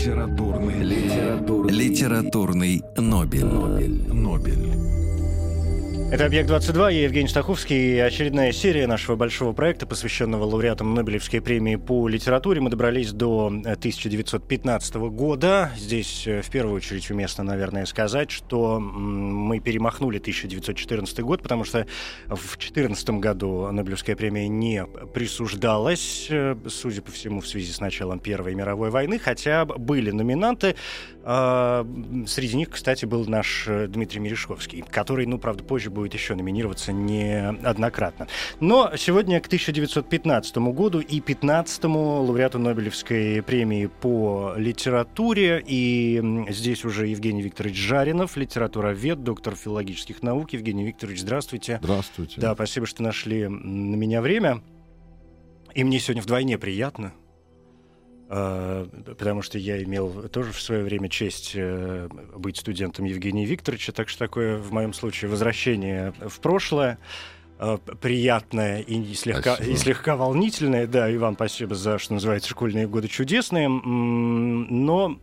Литературный, литературный, литературный Нобель. Нобель. Нобель. Это «Объект-22», я Евгений Стаховский. И очередная серия нашего большого проекта, посвященного лауреатам Нобелевской премии по литературе. Мы добрались до 1915 года. Здесь э, в первую очередь уместно, наверное, сказать, что мы перемахнули 1914 год, потому что в 2014 году Нобелевская премия не присуждалась, э, судя по всему, в связи с началом Первой мировой войны, хотя были номинанты. А, среди них, кстати, был наш э, Дмитрий Мережковский, который, ну, правда, позже будет будет еще номинироваться неоднократно. Но сегодня к 1915 году и 15-му лауреату Нобелевской премии по литературе. И здесь уже Евгений Викторович Жаринов, литературовед, доктор филологических наук. Евгений Викторович, здравствуйте. Здравствуйте. Да, спасибо, что нашли на меня время. И мне сегодня вдвойне приятно, потому что я имел тоже в свое время честь э, быть студентом Евгения Викторовича, так что такое в моем случае возвращение в прошлое а, приятное и слегка, и слегка волнительное. Да, и вам спасибо за, что называется, школьные годы чудесные. Но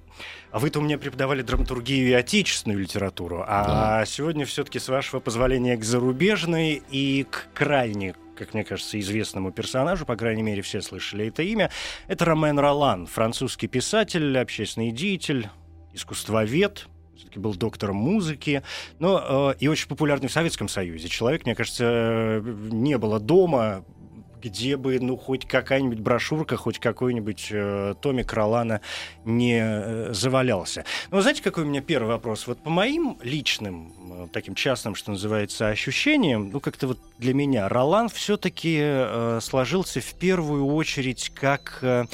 вы-то у меня преподавали драматургию и отечественную литературу, а да. сегодня все-таки, с вашего позволения, к зарубежной и к крайне как мне кажется, известному персонажу, по крайней мере, все слышали это имя. Это Ромен Ролан, французский писатель, общественный деятель, искусствовед, все-таки был доктором музыки, но э, и очень популярный в Советском Союзе. Человек, мне кажется, не было дома, где бы, ну, хоть какая-нибудь брошюрка, хоть какой-нибудь э, томик Ролана не э, завалялся. Но знаете, какой у меня первый вопрос? Вот по моим личным, э, таким частным, что называется, ощущениям, ну, как-то вот для меня Ролан все-таки э, сложился в первую очередь как... Э,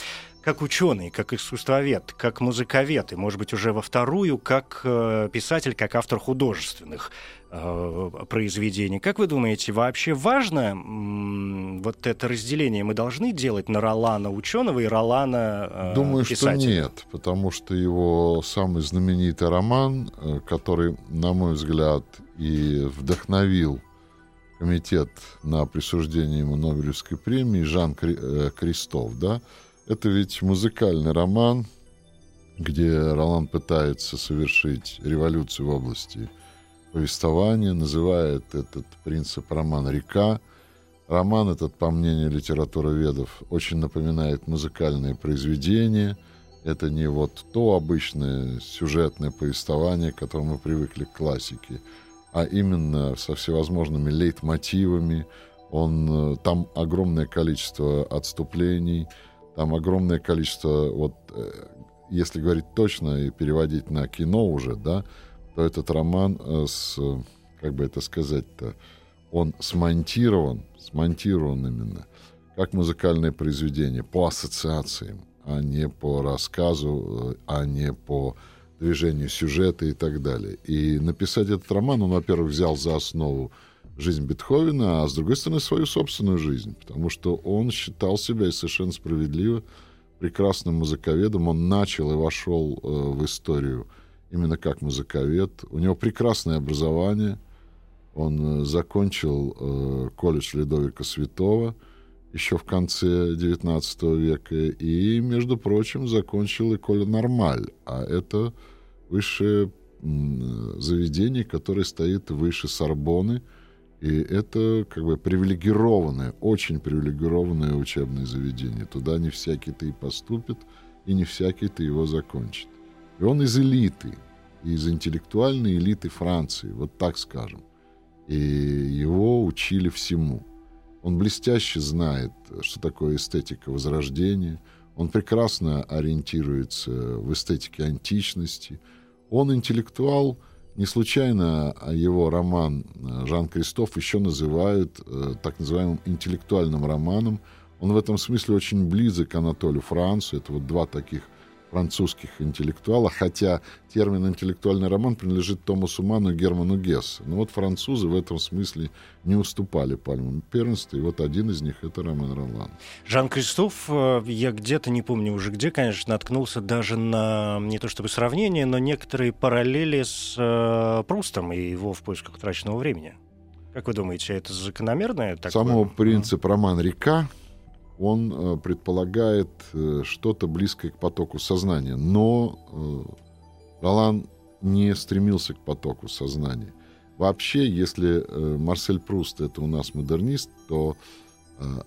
как ученый, как искусствовед, как музыковед, и, может быть, уже во вторую, как э, писатель, как автор художественных э, произведений. Как вы думаете, вообще важно вот это разделение мы должны делать на Ролана ученого и Ролана э, Думаю, писателя? что нет, потому что его самый знаменитый роман, э, который, на мой взгляд, и вдохновил комитет на присуждение ему Нобелевской премии Жан э, Кристоф, да, это ведь музыкальный роман, где Ролан пытается совершить революцию в области повествования, называет этот принцип роман «Река». Роман этот, по мнению литературоведов, очень напоминает музыкальное произведение. Это не вот то обычное сюжетное повествование, к которому мы привыкли к классике, а именно со всевозможными лейтмотивами. Он, э, там огромное количество отступлений – там огромное количество, вот э, если говорить точно и переводить на кино уже, да, то этот роман э, с, как бы это сказать-то, он смонтирован, смонтирован именно, как музыкальное произведение, по ассоциациям, а не по рассказу, э, а не по движению сюжета и так далее. И написать этот роман он, во-первых, взял за основу жизнь Бетховена, а с другой стороны свою собственную жизнь, потому что он считал себя и совершенно справедливо прекрасным музыковедом. Он начал и вошел э, в историю именно как музыковед. У него прекрасное образование. Он э, закончил э, колледж Ледовика Святого еще в конце XIX века и, между прочим, закончил и Коля Нормаль, а это высшее заведение, которое стоит выше Сорбоны – и это как бы привилегированное, очень привилегированное учебное заведение. Туда не всякий-то и поступит, и не всякий-то его закончит. И он из элиты, из интеллектуальной элиты Франции, вот так скажем. И его учили всему. Он блестяще знает, что такое эстетика возрождения. Он прекрасно ориентируется в эстетике античности. Он интеллектуал – не случайно его роман э, Жан Кристоф еще называют э, так называемым интеллектуальным романом. Он в этом смысле очень близок к Анатолию Францу. Это вот два таких французских интеллектуалов, хотя термин «интеллектуальный роман» принадлежит Томасу Ману и Герману Гессу. Но вот французы в этом смысле не уступали пальмам первенства, и вот один из них — это Роман Ролан. Жан-Кристоф, э, я где-то, не помню уже где, конечно, наткнулся даже на не то чтобы сравнение, но некоторые параллели с э, Прустом и его в поисках утраченного времени. Как вы думаете, это закономерное? Такое? Само принцип роман «Река» он э, предполагает э, что-то близкое к потоку сознания. Но э, Ролан не стремился к потоку сознания. Вообще, если Марсель Пруст это у нас модернист, то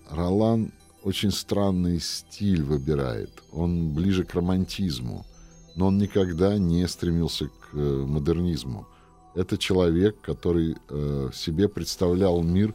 Ролан очень странный стиль выбирает. Он ближе к романтизму, но он никогда не стремился к модернизму. Это человек, который э, себе представлял мир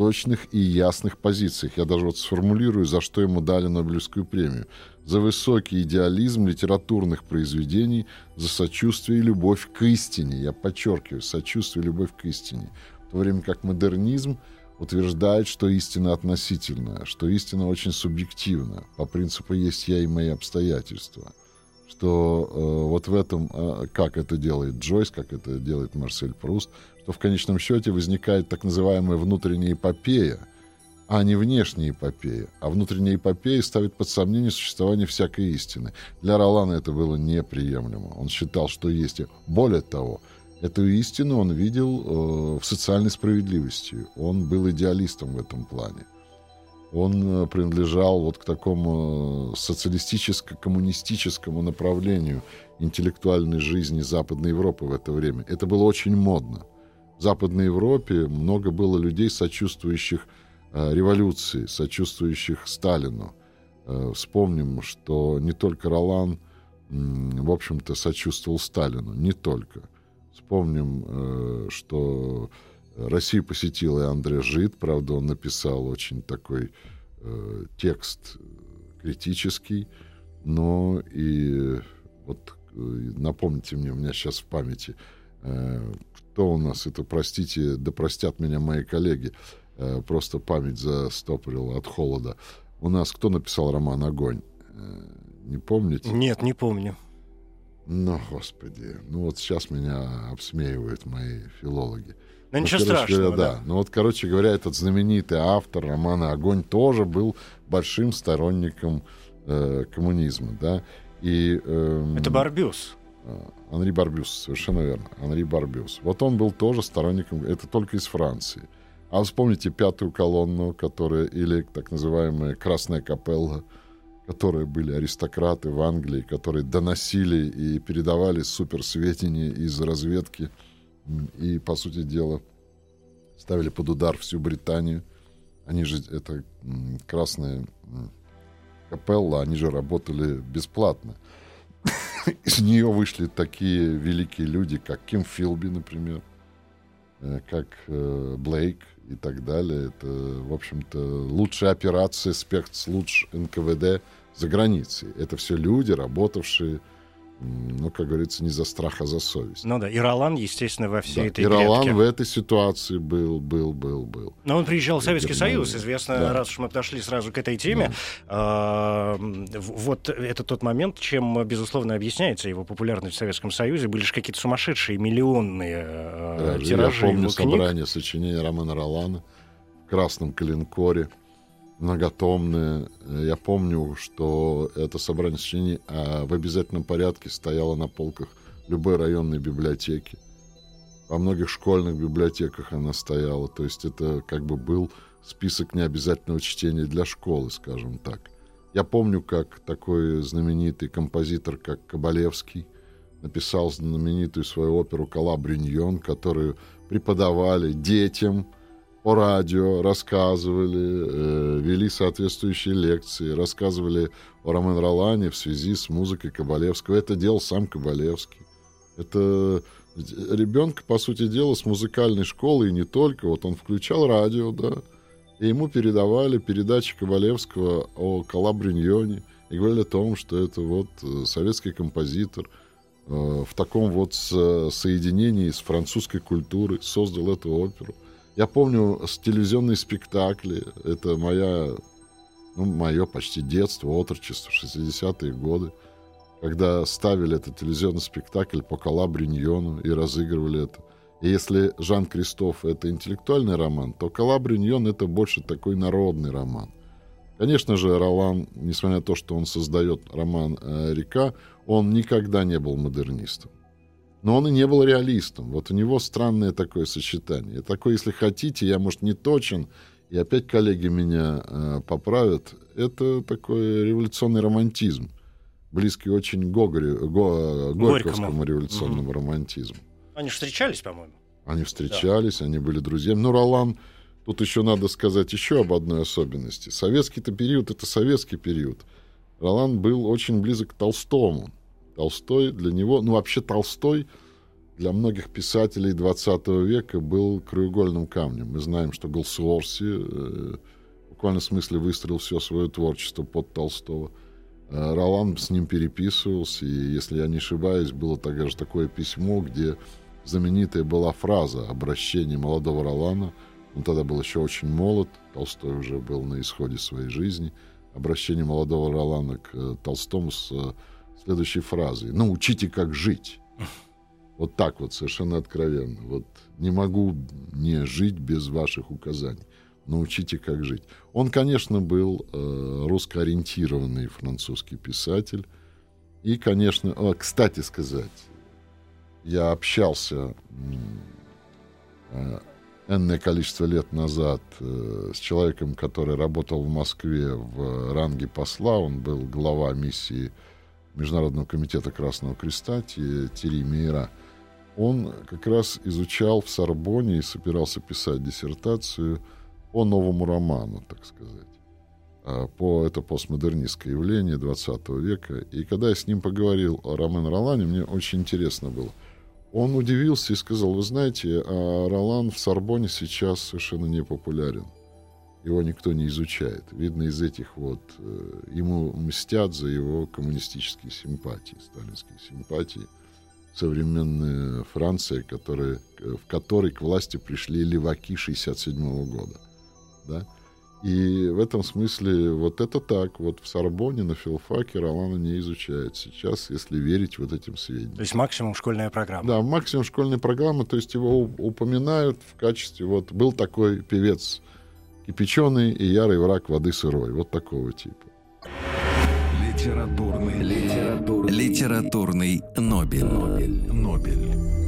точных и ясных позициях. Я даже вот сформулирую, за что ему дали Нобелевскую премию. За высокий идеализм литературных произведений, за сочувствие и любовь к истине. Я подчеркиваю, сочувствие и любовь к истине. В то время как модернизм утверждает, что истина относительная, что истина очень субъективна. По принципу «есть я и мои обстоятельства» что э, вот в этом, э, как это делает Джойс, как это делает Марсель Пруст, что в конечном счете возникает так называемая внутренняя эпопея, а не внешняя эпопея. А внутренняя эпопея ставит под сомнение существование всякой истины. Для Ролана это было неприемлемо. Он считал, что есть. Более того, эту истину он видел э, в социальной справедливости. Он был идеалистом в этом плане он э, принадлежал вот к такому э, социалистическо-коммунистическому направлению интеллектуальной жизни Западной Европы в это время. Это было очень модно. Западной Европе много было людей, сочувствующих э, революции, сочувствующих Сталину. Э, вспомним, что не только Ролан, э, в общем-то, сочувствовал Сталину, не только. Вспомним, э, что Россию посетил и Андрей Жид, правда, он написал очень такой э, текст критический, но и вот э, напомните мне, у меня сейчас в памяти, э, кто у нас, это, простите, да простят меня мои коллеги, э, просто память застопорила от холода. У нас кто написал роман «Огонь»? Э, не помните? Нет, не помню. Ну, господи, ну вот сейчас меня обсмеивают мои филологи. Ну, ничего страшного, говоря, да. да. Ну вот, короче говоря, этот знаменитый автор романа «Огонь» тоже был большим сторонником э, коммунизма, да. И, э, Это Барбюс. Э, Анри Барбюс, совершенно верно. Анри Барбюс. Вот он был тоже сторонником, это только из Франции. А вспомните пятую колонну, которая, или так называемая Красная капелла, которые были аристократы в Англии, которые доносили и передавали суперсведения из разведки и, по сути дела, ставили под удар всю Британию. Они же, это красная капелла, они же работали бесплатно. Из нее вышли такие великие люди, как Ким Филби, например, э, как э, Блейк и так далее. Это, в общем-то, лучшая операция спецслужб НКВД за границей. Это все люди, работавшие ну, как говорится, не за страх, а за совесть. Ну да, и Ролан, естественно, во всей да, этой И Ролан в этой ситуации был, был, был, был. Но он приезжал в Советский Германии. Союз, известно, да. раз уж мы подошли сразу к этой теме. Да. Э, вот это тот момент, чем, безусловно, объясняется его популярность в Советском Союзе. Были же какие-то сумасшедшие миллионные э, да, тиражи Я помню собрание сочинения Романа Ролана в красном калинкоре многотомные. Я помню, что это собрание сочинений а в обязательном порядке стояло на полках любой районной библиотеки. Во многих школьных библиотеках она стояла. То есть это как бы был список необязательного чтения для школы, скажем так. Я помню, как такой знаменитый композитор, как Кабалевский, написал знаменитую свою оперу «Калабриньон», которую преподавали детям – по радио рассказывали, э, вели соответствующие лекции, рассказывали о Ромен Ролане в связи с музыкой Кабалевского. Это делал сам Кабалевский. Это ребенка, по сути дела, с музыкальной школы и не только. Вот он включал радио, да, и ему передавали передачи Кабалевского о Калабриньоне и говорили о том, что это вот э, советский композитор э, в таком вот соединении с французской культурой создал эту оперу. Я помню телевизионные спектакли. Это моя, ну, мое почти детство, отрочество, 60-е годы. когда ставили этот телевизионный спектакль по Калабриньону и разыгрывали это. И если Жан Кристоф — это интеллектуальный роман, то Калабриньон — это больше такой народный роман. Конечно же, Ролан, несмотря на то, что он создает роман э, «Река», он никогда не был модернистом. Но он и не был реалистом. Вот у него странное такое сочетание. Такое, если хотите, я, может, не точен, и опять коллеги меня э, поправят, это такой революционный романтизм, близкий очень Гогоре, Го, Горьковскому революционному угу. романтизму. Они встречались, по-моему. Они встречались, да. они были друзьями. Ну, Ролан, тут еще надо сказать еще об одной особенности. Советский-то период — это советский период. Ролан был очень близок к Толстому. Толстой для него, ну, вообще Толстой — для многих писателей XX века был краеугольным камнем. Мы знаем, что Голсуорси э, в буквальном смысле выстроил все свое творчество под Толстого. Э, Ролан с ним переписывался, и, если я не ошибаюсь, было также такое письмо, где знаменитая была фраза обращения молодого Ролана. Он тогда был еще очень молод, Толстой уже был на исходе своей жизни. Обращение молодого Ролана к э, Толстому с э, следующей фразой «Научите, как жить». Вот так вот, совершенно откровенно. Вот не могу не жить без ваших указаний. Научите, как жить. Он, конечно, был э, русскоориентированный французский писатель. И, конечно, о, кстати сказать, я общался э, энное количество лет назад э, с человеком, который работал в Москве в ранге посла. Он был глава миссии Международного комитета Красного Креста Тири Мейра он как раз изучал в Сорбоне и собирался писать диссертацию по новому роману, так сказать. А, по, это постмодернистское явление 20 века. И когда я с ним поговорил о Ромен Ролане, мне очень интересно было. Он удивился и сказал, вы знаете, а Ролан в Сорбоне сейчас совершенно не популярен. Его никто не изучает. Видно из этих вот... Э, ему мстят за его коммунистические симпатии, сталинские симпатии – современная Франция, которая, в которой к власти пришли леваки 67 года. Да? И в этом смысле вот это так. Вот в Сорбоне, на филфаке Ролана не изучают сейчас, если верить вот этим сведениям. То есть максимум школьная программа. Да, максимум школьная программа. То есть его упоминают в качестве... Вот был такой певец кипяченый и ярый враг воды сырой. Вот такого типа. Литературный, литературный, литературный Нобель. Нобель. Нобель.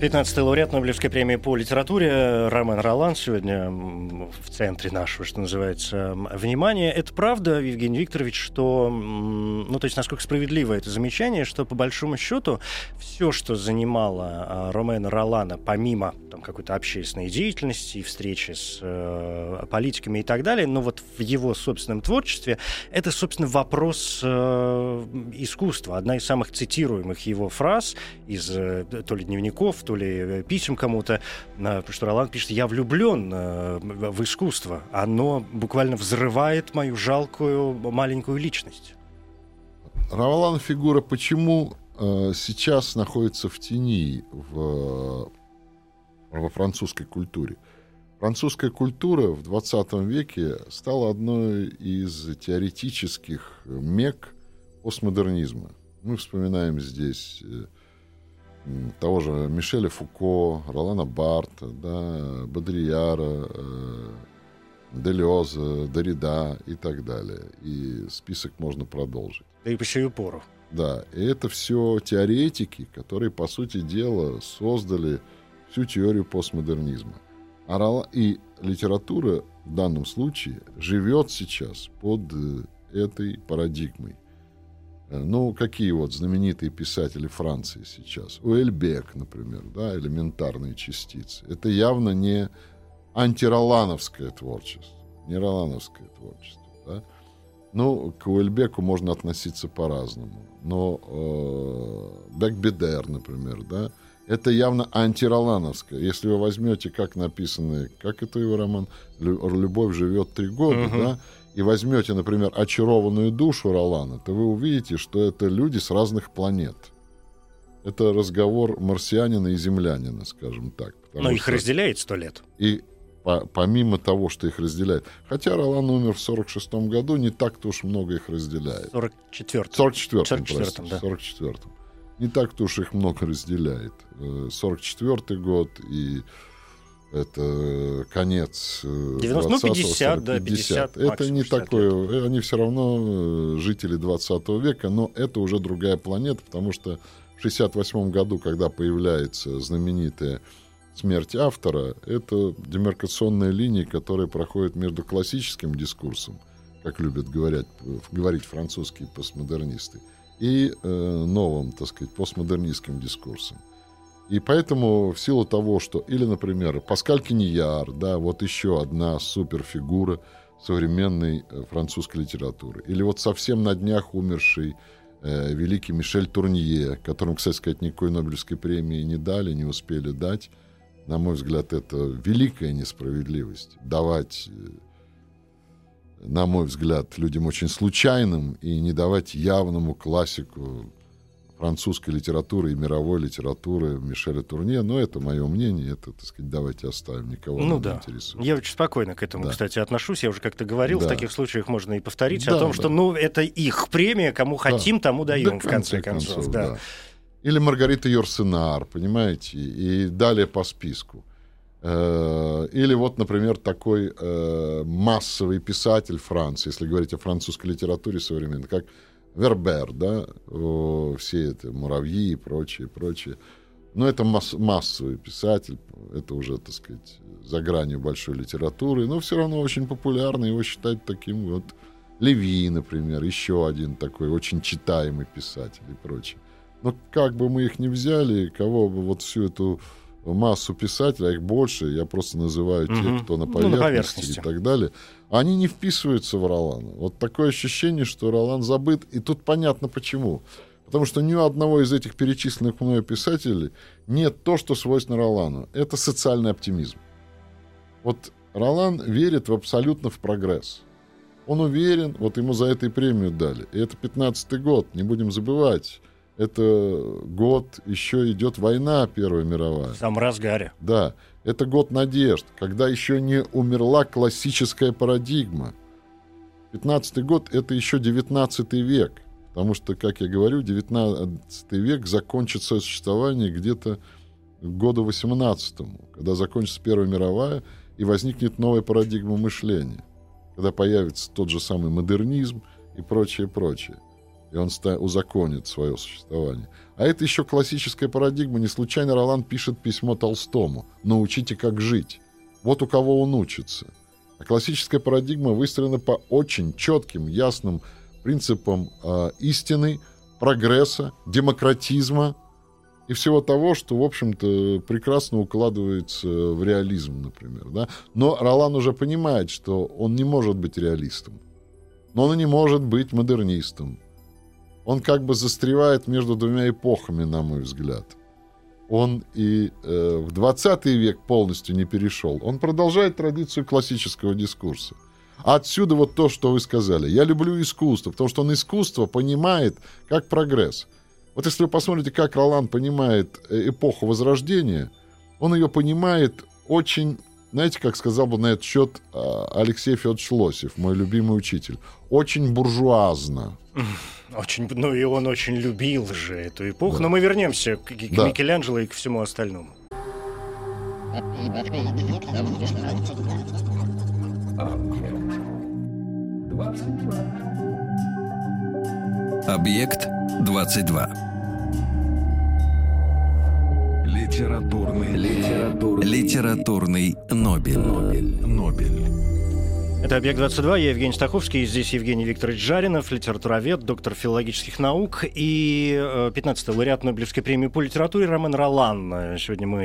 15-й лауреат Нобелевской премии по литературе Роман Ролан сегодня в центре нашего, что называется, внимания. Это правда, Евгений Викторович, что, ну, то есть, насколько справедливо это замечание, что, по большому счету, все, что занимало а, Ромена Ролана, помимо там, какой-то общественной деятельности и встречи с э, политиками и так далее, но вот в его собственном творчестве, это, собственно, вопрос э, искусства. Одна из самых цитируемых его фраз из э, то ли дневников, то ли э, писем кому-то, потому что Ролан пишет, я влюблен э, в искусство, оно буквально взрывает мою жалкую маленькую личность. Ролан фигура почему э, сейчас находится в тени в, во французской культуре? Французская культура в 20 веке стала одной из теоретических мек постмодернизма. Мы вспоминаем здесь того же Мишеля Фуко, Ролана Барта, да, Бодрияра, э, Делеза, Дорида и так далее. И список можно продолжить. Да и по сию пору. Да, и это все теоретики, которые, по сути дела, создали всю теорию постмодернизма. А и литература в данном случае живет сейчас под э, этой парадигмой. Ну, какие вот знаменитые писатели Франции сейчас? Уэльбек, например, да, элементарные частицы. Это явно не антиролановское творчество, не ролановское творчество, да. Ну, к Уэльбеку можно относиться по-разному. Но э, Бекбедер, например, да, это явно антиролановское. Если вы возьмете, как написано, как это его роман «Любовь живет три года», uh-huh. да, и возьмете, например, очарованную душу Ролана, то вы увидите, что это люди с разных планет. Это разговор марсианина и землянина, скажем так. Но их разделяет сто лет. И по, помимо того, что их разделяет. Хотя Ролан умер в 46 году, не так-то уж много их разделяет. 44 44 44 да. 44 Не так-то уж их много разделяет. 44 год и это конец 90, ну, 50, да, 50. Это не такое, они все равно жители 20 века, но это уже другая планета, потому что в 68 году, когда появляется знаменитая смерть автора, это демаркационная линия, которая проходит между классическим дискурсом, как любят говорить, говорить французские постмодернисты, и э, новым, так сказать, постмодернистским дискурсом. И поэтому в силу того, что, или, например, Паскаль Киньяр, да, вот еще одна суперфигура современной э, французской литературы, или вот совсем на днях умерший э, великий Мишель Турнье, которому, кстати сказать, никакой Нобелевской премии не дали, не успели дать. На мой взгляд, это великая несправедливость. Давать, э, на мой взгляд, людям очень случайным и не давать явному классику французской литературы и мировой литературы Мишеля Турне. Но это мое мнение, это, так сказать, давайте оставим, никого ну, не да. интересует. Я очень спокойно к этому, Да. кстати, отношусь. Я уже как-то говорил, Да. в таких случаях можно и повторить Да, о том, да. что, ну, это их премия, кому хотим, тому даем, Да, в конце концов. да. Или Маргарита Йорсенар, понимаете, и далее по списку. Э, Или вот, например, такой э, массовый писатель Франции, если говорить о французской литературе современной, как Вербер, да, все это муравьи и прочее, прочее. Но это масс- массовый писатель, это уже, так сказать, за гранью большой литературы, но все равно очень популярный, его считают таким вот Леви, например, еще один такой очень читаемый писатель и прочее. Но как бы мы их ни взяли, кого бы вот всю эту массу писателей, а их больше, я просто называю Мгм. тех, кто на Ну, на поверхности, поверхности. и так далее, они не вписываются в Ролана. Вот такое ощущение, что Ролан забыт, и тут понятно почему. Потому что ни у одного из этих перечисленных мною писателей нет то, что свойственно Ролану. Это социальный оптимизм. Вот Ролан верит в абсолютно в прогресс. Он уверен, вот ему за это и премию дали. И это 15-й год, не будем забывать. Это год, еще идет война Первая мировая. В самом разгаре. Да, это год надежд, когда еще не умерла классическая парадигма. 15 год — это еще 19 век. Потому что, как я говорю, 19 век закончит свое существование где-то к году 18 когда закончится Первая мировая и возникнет новая парадигма мышления. Когда появится тот же самый модернизм и прочее, прочее. И он узаконит свое существование. А это еще классическая парадигма. Не случайно Ролан пишет письмо Толстому. «Научите, как жить». Вот у кого он учится. А классическая парадигма выстроена по очень четким, ясным принципам э, истины, прогресса, демократизма и всего того, что, в общем-то, прекрасно укладывается в реализм, например. Да? Но Ролан уже понимает, что он не может быть реалистом. Но он и не может быть модернистом. Он как бы застревает между двумя эпохами, на мой взгляд. Он и э, в 20 век полностью не перешел. Он продолжает традицию классического дискурса. Отсюда вот то, что вы сказали. Я люблю искусство, потому что он искусство понимает как прогресс. Вот если вы посмотрите, как Ролан понимает э, эпоху Возрождения, он ее понимает очень, знаете, как сказал бы на этот счет а, Алексей Федорович Лосев, мой любимый учитель, очень буржуазно. Очень, ну и он очень любил же эту эпоху. Да. Но мы вернемся к, к Да. Микеланджело и к всему остальному. Объект 22. Литературный, литературный, литературный Нобель. Нобель. Нобель. Это «Объект-22», я Евгений Стаховский, здесь Евгений Викторович Жаринов, литературовед, доктор филологических наук и э, 15-й лауреат Нобелевской премии по литературе Ромен Ролан. Э, Сегодня мы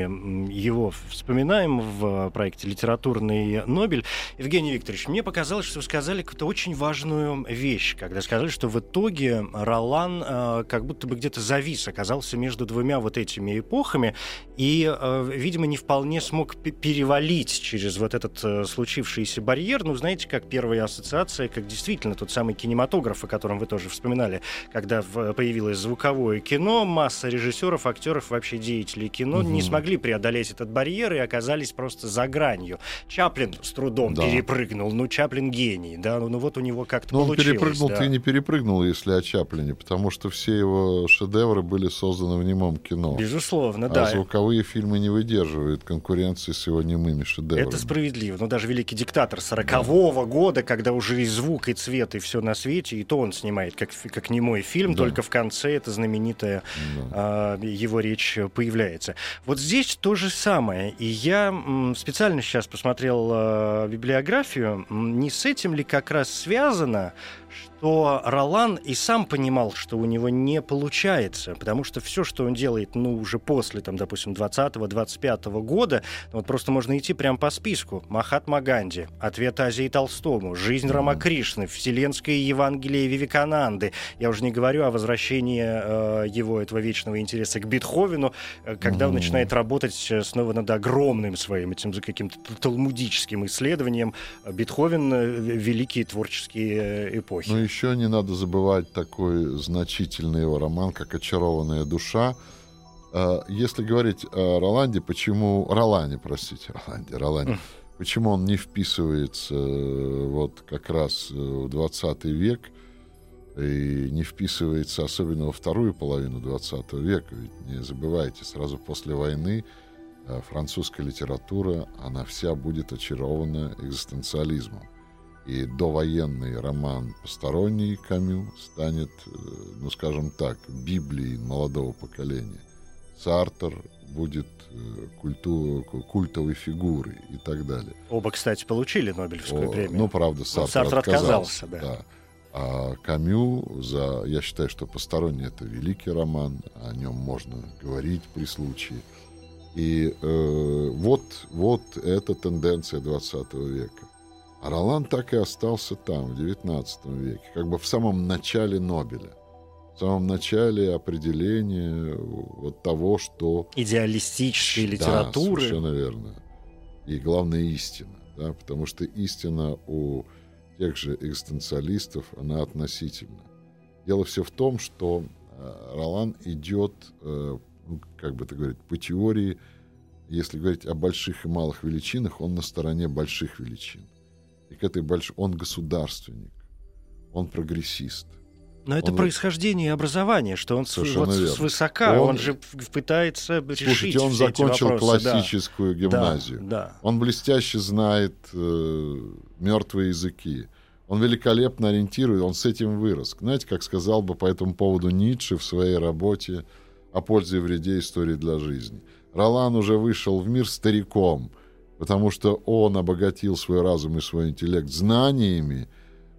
его вспоминаем в э, проекте «Литературный Нобель». Евгений Викторович, мне показалось, что вы сказали какую-то очень важную вещь, когда сказали, что в итоге Ролан э, как будто бы где-то завис, оказался между двумя вот этими эпохами и, э, видимо, не вполне смог пе- перевалить через вот этот э, случившийся барьер. Ну, знаете, как первая ассоциация, как действительно тот самый кинематограф, о котором вы тоже вспоминали, когда в, появилось звуковое кино, масса режиссеров, актеров, вообще деятелей кино угу. не смогли преодолеть этот барьер и оказались просто за гранью. Чаплин с трудом да. перепрыгнул, ну Чаплин гений, да, ну, ну вот у него как-то Но получилось. он перепрыгнул, да. ты не перепрыгнул, если о Чаплине, потому что все его шедевры были созданы в немом кино. Безусловно, а да. звуковые фильмы не выдерживают конкуренции с его немыми шедеврами. Это справедливо. Но даже «Великий диктатор» 40-го да. года, когда уже и звук, и цвет, и все на свете, и то он снимает как, как немой фильм, да. только в конце эта знаменитая да. э, его речь появляется. Вот здесь то же самое. И я специально сейчас посмотрел э, библиографию. Не с этим ли как раз связано, что Ролан и сам понимал, что у него не получается, потому что все, что он делает, ну, уже после, там, допустим, 20-25 года, ну, вот просто можно идти прямо по списку. Махатма Ганди, Ответ Азии Толстому, Жизнь Рамакришны, Вселенское Евангелие Вивикананды. Я уже не говорю о возвращении э, его, этого вечного интереса к Бетховену, э, когда он начинает работать э, снова над огромным своим этим каким-то талмудическим исследованием. Бетховен э, — великие творческие э, эпохи. Ну, еще не надо забывать такой значительный его роман, как «Очарованная душа». А, если говорить о Роланде, почему... Ролане, простите, Роланде, Роланде. Почему он не вписывается э, вот как раз э, в 20 век и не вписывается особенно во вторую половину 20 века? Ведь не забывайте, сразу после войны э, французская литература, она вся будет очарована экзистенциализмом. И довоенный роман «Посторонний» Камю станет, э, ну, скажем так, Библией молодого поколения. Сартер будет э, культу, культовой фигурой и так далее. Оба, кстати, получили Нобелевскую О, премию. Ну, правда, Сартер, Сартер отказался. отказался да. да. А Камю, за, я считаю, что «Посторонний» — это великий роман, о нем можно говорить при случае. И э, вот, вот эта тенденция 20 века. А Ролан так и остался там, в XIX веке, как бы в самом начале Нобеля, в самом начале определения вот того, что... Идеалистической литературы. Да, совершенно верно. И главное, истина. Да, потому что истина у тех же экзистенциалистов, она относительна. Дело все в том, что э, Ролан идет, э, ну, как бы это говорить, по теории, если говорить о больших и малых величинах, он на стороне больших величин и к этой большой... Он государственник, он прогрессист. Но это он... происхождение и образование, что он с, вот, с высока, он... он же пытается Слушайте, решить он все закончил эти вопросы. классическую да. гимназию. Да, да. Он блестяще знает э, мертвые языки. Он великолепно ориентирует, он с этим вырос. Знаете, как сказал бы по этому поводу Ницше в своей работе о пользе и вреде истории для жизни. Ролан уже вышел в мир стариком, потому что он обогатил свой разум и свой интеллект знаниями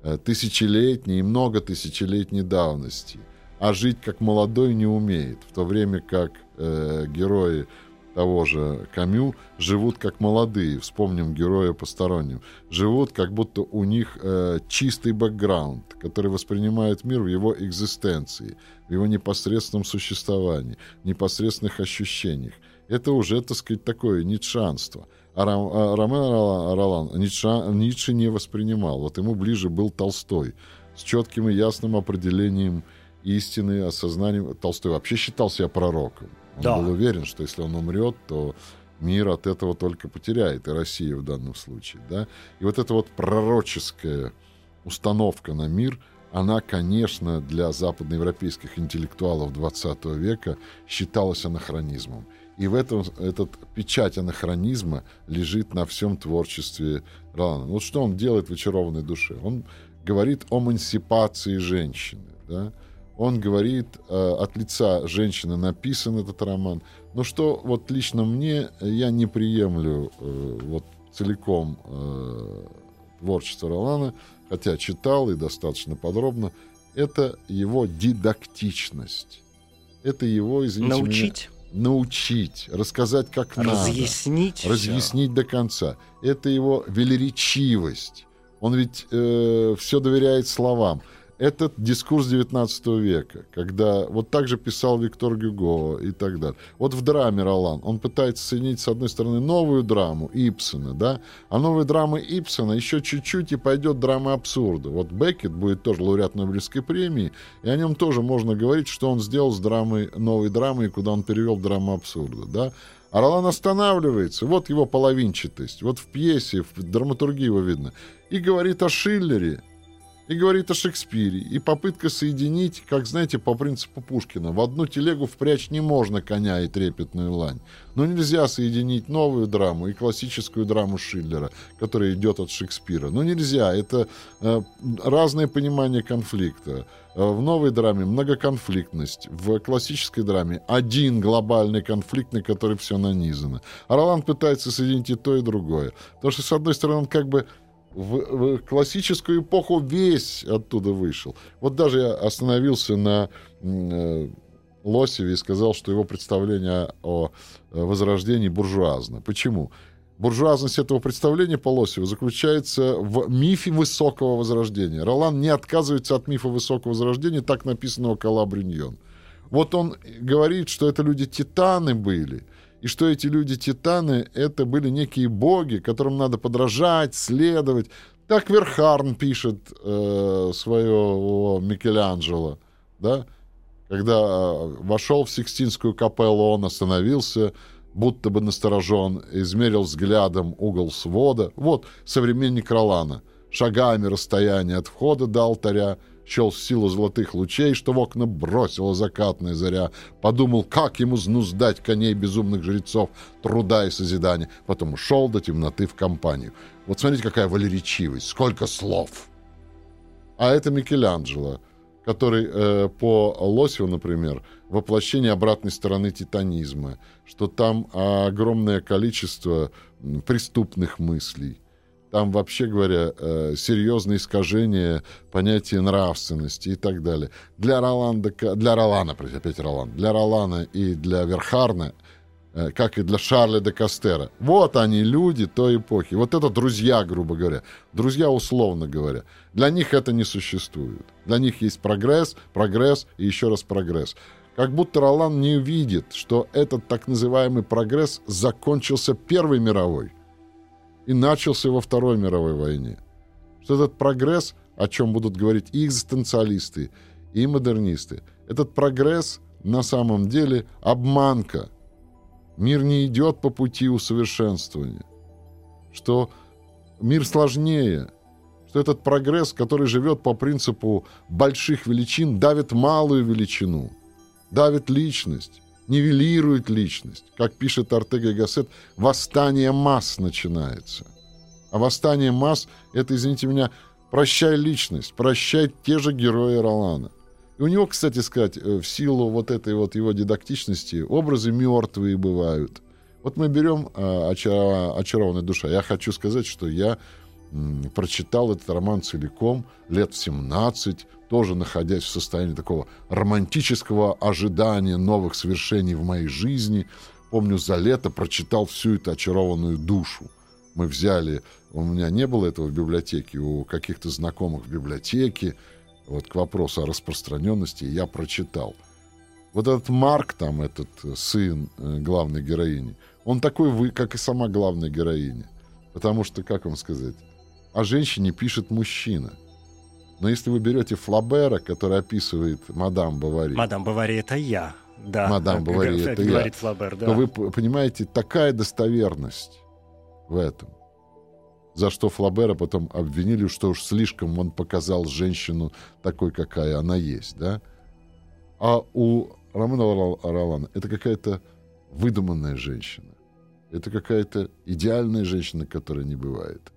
э, тысячелетней и много тысячелетней давности, а жить как молодой не умеет, в то время как э, герои того же Камю живут как молодые, вспомним героя посторонним, живут как будто у них э, чистый бэкграунд, который воспринимает мир в его экзистенции, в его непосредственном существовании, непосредственных ощущениях. Это уже, так сказать, такое ницшанство. А Ромен Ролан Ницше, Ницше не воспринимал. Вот ему ближе был Толстой с четким и ясным определением истины, осознанием. Толстой вообще считал себя пророком. Он да. был уверен, что если он умрет, то мир от этого только потеряет, и Россия в данном случае. Да? И вот эта вот пророческая установка на мир, она, конечно, для западноевропейских интеллектуалов XX века считалась анахронизмом. И в этом этот печать анахронизма лежит на всем творчестве Ролана. Вот что он делает в «Очарованной душе»? Он говорит о эмансипации женщины. Да? Он говорит, э, от лица женщины написан этот роман. Но что вот лично мне, я не приемлю э, вот целиком э, творчество Ролана, хотя читал и достаточно подробно, это его дидактичность. Это его, извините Научить? Меня, научить, рассказать как разъяснить надо, разъяснить до конца. Это его велеречивость. Он ведь э, все доверяет словам. Этот дискурс 19 века, когда вот так же писал Виктор Гюго и так далее. Вот в драме Ролан он пытается соединить, с одной стороны, новую драму Ипсона, да, а новая драма Ипсона еще чуть-чуть и пойдет драма абсурда. Вот Беккет будет тоже лауреат Нобелевской премии, и о нем тоже можно говорить, что он сделал с драмой, новой драмой, куда он перевел драму абсурда, да. А Ролан останавливается, вот его половинчатость, вот в пьесе, в драматургии его видно, и говорит о Шиллере, и говорит о Шекспире. И попытка соединить, как знаете, по принципу Пушкина. В одну телегу впрячь не можно коня и трепетную лань. Но нельзя соединить новую драму и классическую драму Шиллера, которая идет от Шекспира. Но нельзя. Это э, разное понимание конфликта. Э, в новой драме многоконфликтность. В классической драме один глобальный конфликт, на который все нанизано. А Роланд пытается соединить и то, и другое. Потому что, с одной стороны, он как бы в, в классическую эпоху весь оттуда вышел. Вот даже я остановился на э, Лосеве и сказал, что его представление о возрождении буржуазно. Почему? Буржуазность этого представления по Лосеву заключается в мифе высокого возрождения. Ролан не отказывается от мифа высокого возрождения, так написано около Бриньон. Вот он говорит, что это люди-титаны были — и что эти люди-титаны — это были некие боги, которым надо подражать, следовать. Так Верхарн пишет э, своего Микеланджело, да? Когда э, вошел в Сикстинскую капеллу, он остановился, будто бы насторожен, измерил взглядом угол свода. Вот современник Ролана. Шагами расстояние от входа до алтаря — счел силу золотых лучей, что в окна бросила закатная заря, подумал, как ему знуздать коней безумных жрецов, труда и созидания, потом ушел до темноты в компанию. Вот смотрите, какая валеричивость, сколько слов! А это Микеланджело, который э, по Лосеву, например, воплощение обратной стороны титанизма, что там огромное количество преступных мыслей, там, вообще говоря, э, серьезное искажение понятия нравственности и так далее. Для Роланда, для Ролана, опять Ролан, для Ролана и для Верхарна, э, как и для Шарля де Кастера. Вот они, люди той эпохи. Вот это друзья, грубо говоря. Друзья, условно говоря. Для них это не существует. Для них есть прогресс, прогресс и еще раз прогресс. Как будто Ролан не видит, что этот так называемый прогресс закончился Первой мировой и начался во Второй мировой войне. Что этот прогресс, о чем будут говорить и экзистенциалисты, и модернисты, этот прогресс на самом деле обманка. Мир не идет по пути усовершенствования. Что мир сложнее, что этот прогресс, который живет по принципу больших величин, давит малую величину, давит личность, нивелирует личность. Как пишет Артега Гассет, восстание масс начинается. А восстание масс — это, извините меня, прощай личность, прощай те же герои Ролана. И у него, кстати сказать, э, в силу вот этой вот его дидактичности образы мертвые бывают. Вот мы берем э, «Очарованная душа». Я хочу сказать, что я прочитал этот роман целиком лет в 17, тоже находясь в состоянии такого романтического ожидания новых свершений в моей жизни. Помню, за лето прочитал всю эту очарованную душу. Мы взяли, у меня не было этого в библиотеке, у каких-то знакомых в библиотеке, вот к вопросу о распространенности, я прочитал. Вот этот Марк, там, этот сын э, главной героини, он такой вы, как и сама главная героиня. Потому что, как вам сказать, о женщине пишет мужчина. Но если вы берете Флабера, который описывает мадам Бавари... Мадам Бавари — это я. Да, мадам Бавари — это говорит я. Флабер, да. То вы понимаете, такая достоверность в этом. За что Флабера потом обвинили, что уж слишком он показал женщину такой, какая она есть, да? А у Романа Ролана это какая-то выдуманная женщина. Это какая-то идеальная женщина, которая не бывает.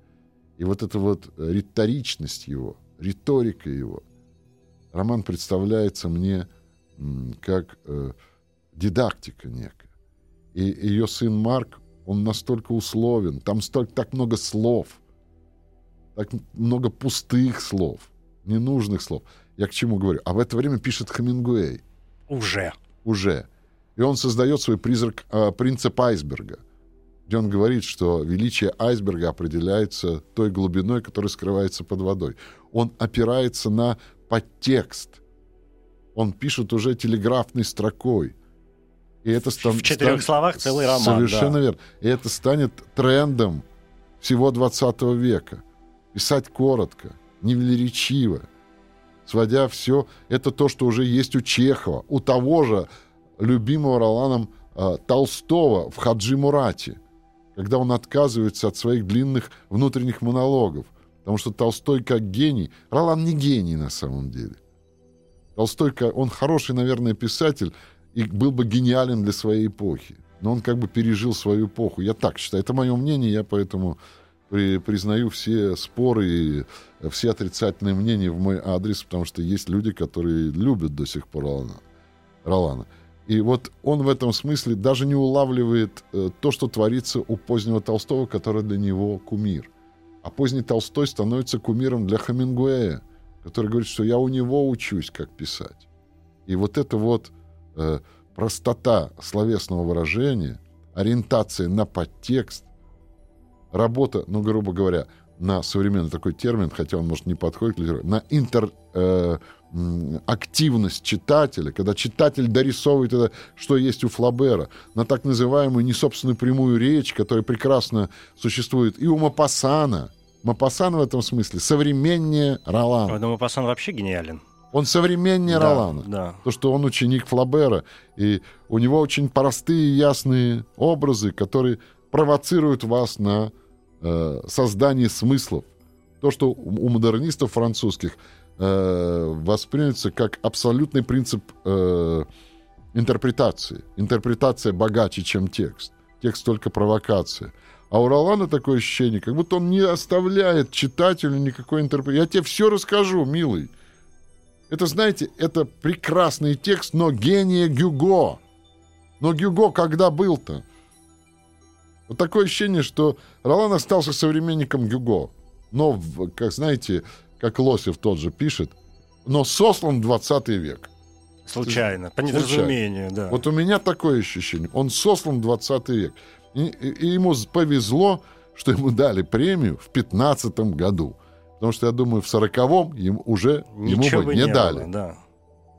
И вот эта вот риторичность его, риторика его, роман представляется мне как э, дидактика некая. И ее сын Марк, он настолько условен, там столько, так много слов, так много пустых слов, ненужных слов. Я к чему говорю? А в это время пишет Хемингуэй. Уже. Уже. И он создает свой призрак, э, принцип айсберга — где он говорит, что величие айсберга определяется той глубиной, которая скрывается под водой. Он опирается на подтекст. Он пишет уже телеграфной строкой. И это стан... В четырех стан... словах целый роман. Совершенно да. верно. И это станет трендом всего 20 века. Писать коротко, невелеречиво, сводя все. Это то, что уже есть у Чехова, у того же любимого Роланом э, Толстого в Хаджи Мурате, когда он отказывается от своих длинных внутренних монологов. Потому что Толстой как гений... Ролан не гений на самом деле. Толстой, он хороший, наверное, писатель, и был бы гениален для своей эпохи. Но он как бы пережил свою эпоху. Я так считаю. Это мое мнение, я поэтому при, признаю все споры и все отрицательные мнения в мой адрес, потому что есть люди, которые любят до сих пор Ролана. Ролана. И вот он в этом смысле даже не улавливает э, то, что творится у позднего Толстого, который для него кумир. А поздний Толстой становится кумиром для Хамингуэя, который говорит, что я у него учусь, как писать. И вот это вот э, простота словесного выражения, ориентация на подтекст, работа, ну, грубо говоря, на современный такой термин, хотя он, может, не подходит на интер... Э, активность читателя, когда читатель дорисовывает это, что есть у Флабера, на так называемую несобственную прямую речь, которая прекрасно существует и у Мапасана. Мапасан в этом смысле современнее Ролана. Но Мапасан вообще гениален. Он современнее да, Ролана. Да. То, что он ученик Флабера. И у него очень простые, ясные образы, которые провоцируют вас на э, создание смыслов. То, что у модернистов французских э, воспринимается как абсолютный принцип э, интерпретации. Интерпретация богаче, чем текст. Текст только провокация. А у Ролана такое ощущение, как будто он не оставляет читателю никакой интерпретации. Я тебе все расскажу, милый. Это, знаете, это прекрасный текст, но гения Гюго. Но Гюго когда был-то? Вот такое ощущение, что Ролан остался современником Гюго. Но, как знаете, как Лосев тот же пишет, но сослан в 20 век. Случайно, по недоразумению, да. Вот у меня такое ощущение. Он сослан в 20 век. И, и ему повезло, что ему дали премию в 15 году. Потому что, я думаю, в 40-м ему уже Ничего ему бы не, не дали. Было, да.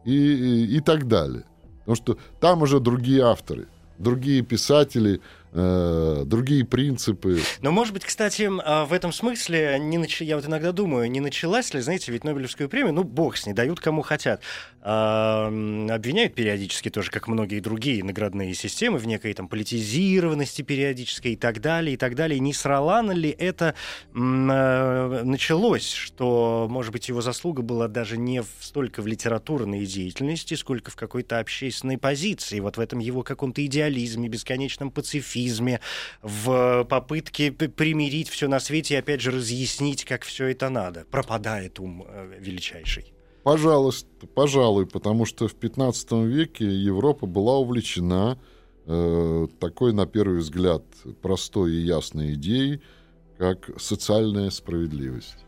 и, и, и так далее. Потому что там уже другие авторы, другие писатели, другие принципы. Но, может быть, кстати, а, в этом смысле, не нач... я вот иногда думаю, не началась ли, знаете, ведь Нобелевскую премию, ну, бог с ней, дают кому хотят. Обвиняют периодически тоже, как многие другие наградные системы, в некой там политизированности периодической и так далее, и так далее. Не с Ролана ли это а, началось, что, может быть, его заслуга была даже не столько в литературной деятельности, сколько в какой-то общественной позиции, вот в этом его каком-то идеализме, бесконечном пацифизме, пацифизме, в попытке примирить все на свете и, опять же, разъяснить, как все это надо. Пропадает ум э, величайший. Пожалуйста, пожалуй, потому что в 15 веке Европа была увлечена э, такой, на первый взгляд, простой и ясной идеей, как социальная справедливость.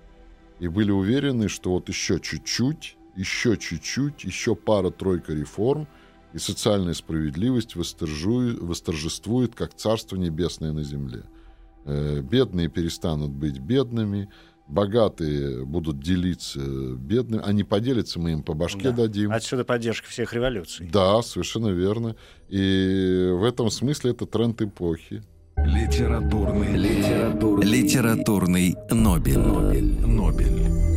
И были уверены, что вот еще чуть-чуть, еще чуть-чуть, еще пара-тройка реформ – и социальная справедливость восторжествует, как Царство Небесное на земле. Э, бедные перестанут быть бедными, богатые будут делиться бедными, они поделятся, мы им по башке да. дадим. Отсюда поддержка всех революций. Да, совершенно верно. И в этом смысле это тренд эпохи. Литературный, литературный, литературный Нобель. Нобель. Нобель.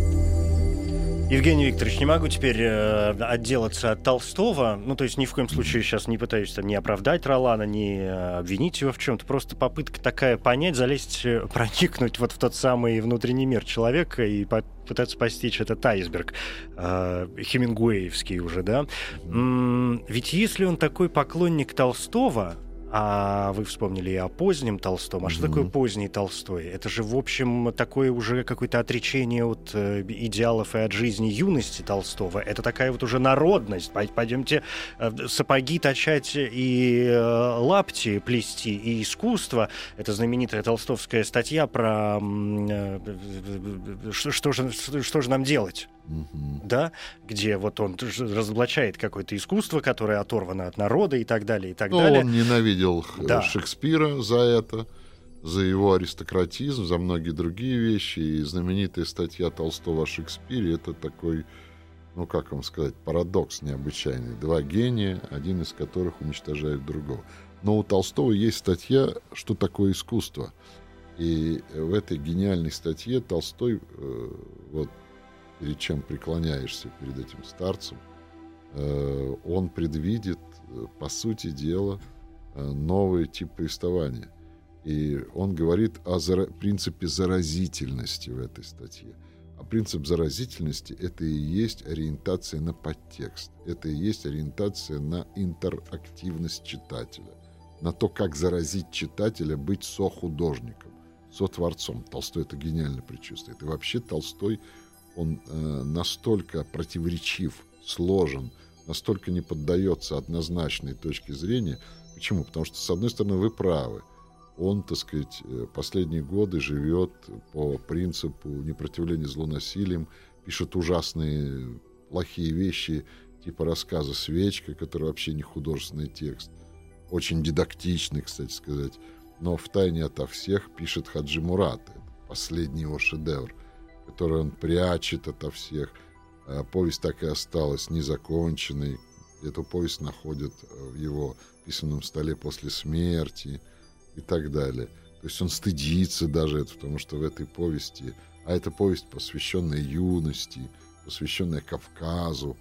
Евгений Викторович, не могу теперь э, отделаться от Толстого. Ну, то есть ни в коем случае сейчас не пытаюсь там не оправдать Ролана, не э, обвинить его в чем-то. Просто попытка такая понять, залезть, э, проникнуть вот в тот самый внутренний мир человека и пытаться постичь этот айсберг э, хемингуэевский уже, да. М-м, ведь если он такой поклонник Толстого, а вы вспомнили и о позднем Толстом. А mm-hmm. что такое поздний Толстой? Это же, в общем, такое уже какое-то отречение от э, идеалов и от жизни юности Толстого. Это такая вот уже народность. Пойдемте э, сапоги точать и э, лапти плести, и искусство. Это знаменитая толстовская статья про э, что, что, же, что же нам делать угу. да, где вот он разоблачает какое-то искусство, которое оторвано от народа и так далее, и так ну, далее. Он ненавидел да. Шекспира за это, за его аристократизм, за многие другие вещи. И знаменитая статья Толстого о Шекспире — это такой ну, как вам сказать, парадокс необычайный. Два гения, один из которых уничтожает другого. Но у Толстого есть статья «Что такое искусство?». И в этой гениальной статье Толстой, э, вот перед чем преклоняешься перед этим старцем, э, он предвидит, э, по сути дела, э, новый тип приставания. И он говорит о зара- принципе заразительности в этой статье. А принцип заразительности — это и есть ориентация на подтекст. Это и есть ориентация на интерактивность читателя. На то, как заразить читателя быть сохудожником, сотворцом. Толстой это гениально предчувствует. И вообще Толстой, он э, настолько противоречив, сложен, настолько не поддается однозначной точке зрения. Почему? Потому что, с одной стороны, вы правы — он, так сказать, э, последние годы живет по принципу непротивления злу пишет ужасные, плохие вещи, типа рассказа «Свечка», который вообще не художественный текст, очень дидактичный, кстати сказать, но в тайне ото всех пишет Хаджи Мурат, последний его шедевр, который он прячет ото всех. А повесть так и осталась незаконченной. Эту повесть находят в его письменном столе после смерти – и так далее. То есть он стыдится даже это, потому что в этой повести, а это повесть, посвященная юности, посвященная Кавказу,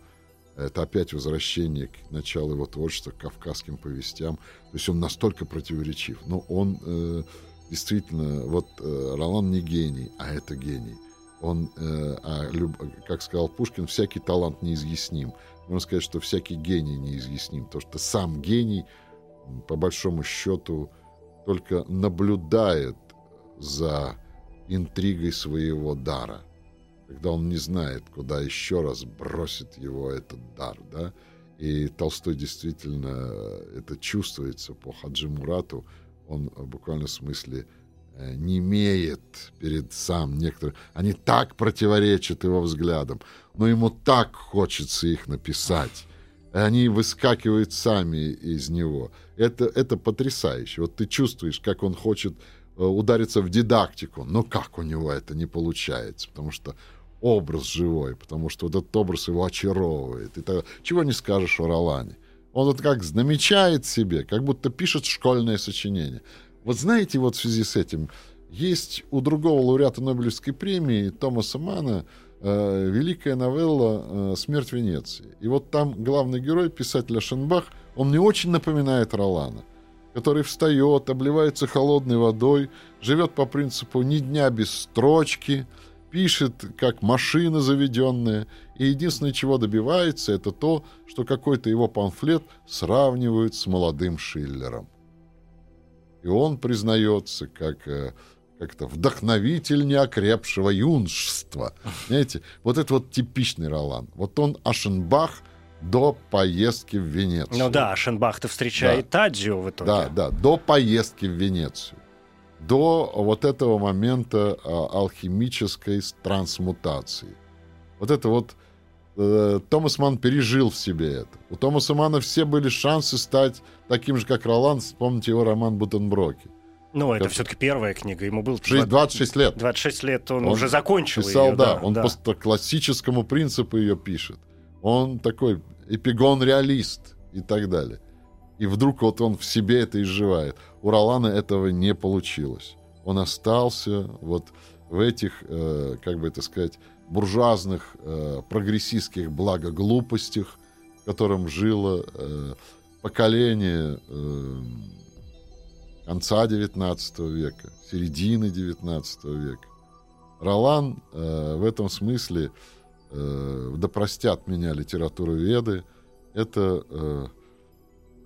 это опять возвращение к началу его творчества, к кавказским повестям. То есть он настолько противоречив. Но он э, действительно, вот э, Ролан не гений, а это гений. Он, э, а, люб, как сказал Пушкин, всякий талант неизъясним. Можно сказать, что всякий гений неизъясним. То, что сам гений, по большому счету, только наблюдает за интригой своего дара, когда он не знает, куда еще раз бросит его этот дар, да, и Толстой действительно это чувствуется по Хаджи Мурату, он в буквальном смысле э, не имеет перед сам некоторых... Они так противоречат его взглядам, но ему так хочется их написать они выскакивают сами из него. Это, это потрясающе. Вот ты чувствуешь, как он хочет э, удариться в дидактику, но как у него это не получается, потому что образ живой, потому что вот этот образ его очаровывает. И то, чего не скажешь о Ролане. Он вот как намечает себе, как будто пишет школьное сочинение. Вот знаете, вот в связи с этим, есть у другого лауреата Нобелевской премии Томаса Мана э, великая новелла э, «Смерть Венеции». И вот там главный герой, писатель Ашенбах, он не очень напоминает Ролана, который встает, обливается холодной водой, живет по принципу «ни дня без строчки», пишет как машина заведенная, и единственное, чего добивается, это то, что какой-то его памфлет сравнивают с молодым Шиллером. И он признается, как э, как-то вдохновитель неокрепшего юношества. Знаете, вот это вот типичный Ролан. Вот он Ашенбах до поездки в Венецию. Ну да, Ашенбах-то встречает да. Тадзио в итоге. Да, да, до поездки в Венецию. До вот этого момента а, алхимической трансмутации. Вот это вот Томас Ман пережил в себе это. У Томаса Мана все были шансы стать таким же, как Ролан. Вспомните его роман «Бутенброки». Ну, это все-таки первая книга. Ему было 20, 26 лет. 26 лет он, он уже закончил писал, ее. Да, да он да. по классическому принципу ее пишет. Он такой эпигон-реалист и так далее. И вдруг вот он в себе это изживает. У Ролана этого не получилось. Он остался вот в этих, э, как бы это сказать, буржуазных, э, прогрессистских благоглупостях, в котором жило э, поколение э, конца XIX века, середины XIX века. Ролан э, в этом смысле, э, да простят меня литературоведы, это э,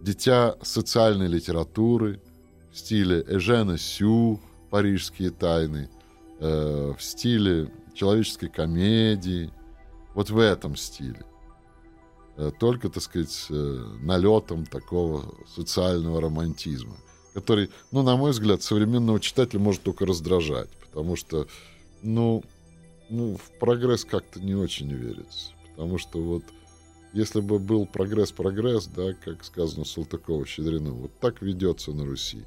дитя социальной литературы в стиле Эжена Сю, «Парижские тайны», э, в стиле человеческой комедии, вот в этом стиле. Э, только, так сказать, э, налетом такого социального романтизма – который, ну, на мой взгляд, современного читателя может только раздражать, потому что, ну, ну в прогресс как-то не очень верится. Потому что вот если бы был прогресс-прогресс, да, как сказано Салтыкова-Щедрину, вот так ведется на Руси.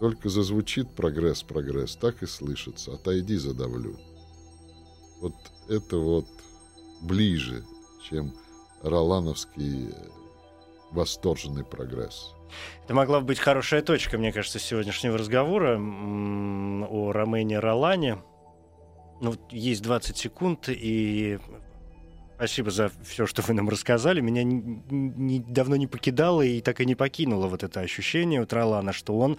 Только зазвучит прогресс-прогресс, так и слышится. Отойди, задавлю. Вот это вот ближе, чем ролановский э, восторженный прогресс. Это могла быть хорошая точка, мне кажется, сегодняшнего разговора о Ромене Ролане. Ну, есть 20 секунд, и Спасибо за все, что вы нам рассказали. Меня не, не, давно не покидало и так и не покинуло вот это ощущение у Тролана, что он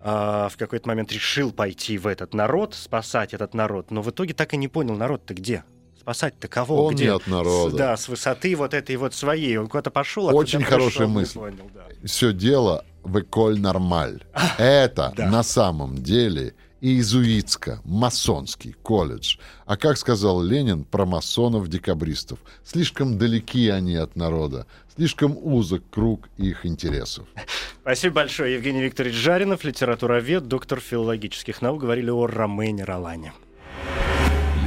э, в какой-то момент решил пойти в этот народ, спасать этот народ, но в итоге так и не понял, народ-то где? Спасать-то кого? Он где? не от народа. С, да, с высоты вот этой вот своей. Он куда-то пошел. Очень хорошая пришел, мысль. Понял, да. Все дело в Эколь Нормаль. Это Да. на самом деле иезуитско-масонский колледж. А как сказал Ленин про масонов-декабристов, слишком далеки они от народа, слишком узок круг их интересов. Спасибо большое. Евгений Викторович Жаринов, литературовед, доктор филологических наук. Говорили о Ромене Ролане.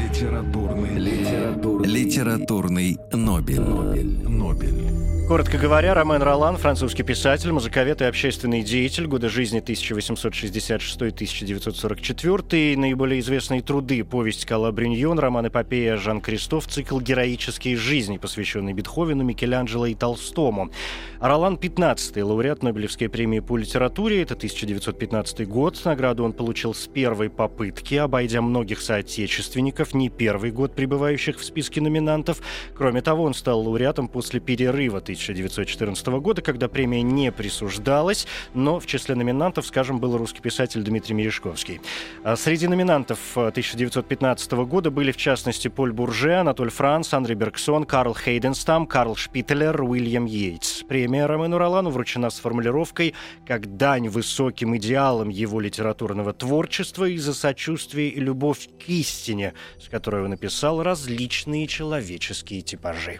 Литературный, литературный, литературный Нобель. Нобель. Нобель. Коротко говоря, Ромен Ролан, французский писатель, музыковед и общественный деятель, годы жизни 1866-1944, наиболее известные труды «Повесть Калабриньон», роман-эпопея «Жан Кристоф», цикл «Героические жизни», посвященный Бетховену, Микеланджело и Толстому. Ролан 15-й, лауреат Нобелевской премии по литературе, это 1915 год. Награду он получил с первой попытки, обойдя многих соотечественников, не первый год пребывающих в списке номинантов. Кроме того, он стал лауреатом после перерыва 1914 года, когда премия не присуждалась, но в числе номинантов, скажем, был русский писатель Дмитрий Мережковский. А Среди номинантов э, 1915 года были, в частности, Поль Бурже, Анатоль Франц, Андрей Бергсон, Карл Хейденстам, Карл Шпитлер, Уильям Йейтс. Премия Ромену Ролану вручена с формулировкой как дань высоким идеалам его литературного творчества и за сочувствие и любовь к истине, с которой он написал различные человеческие типажи.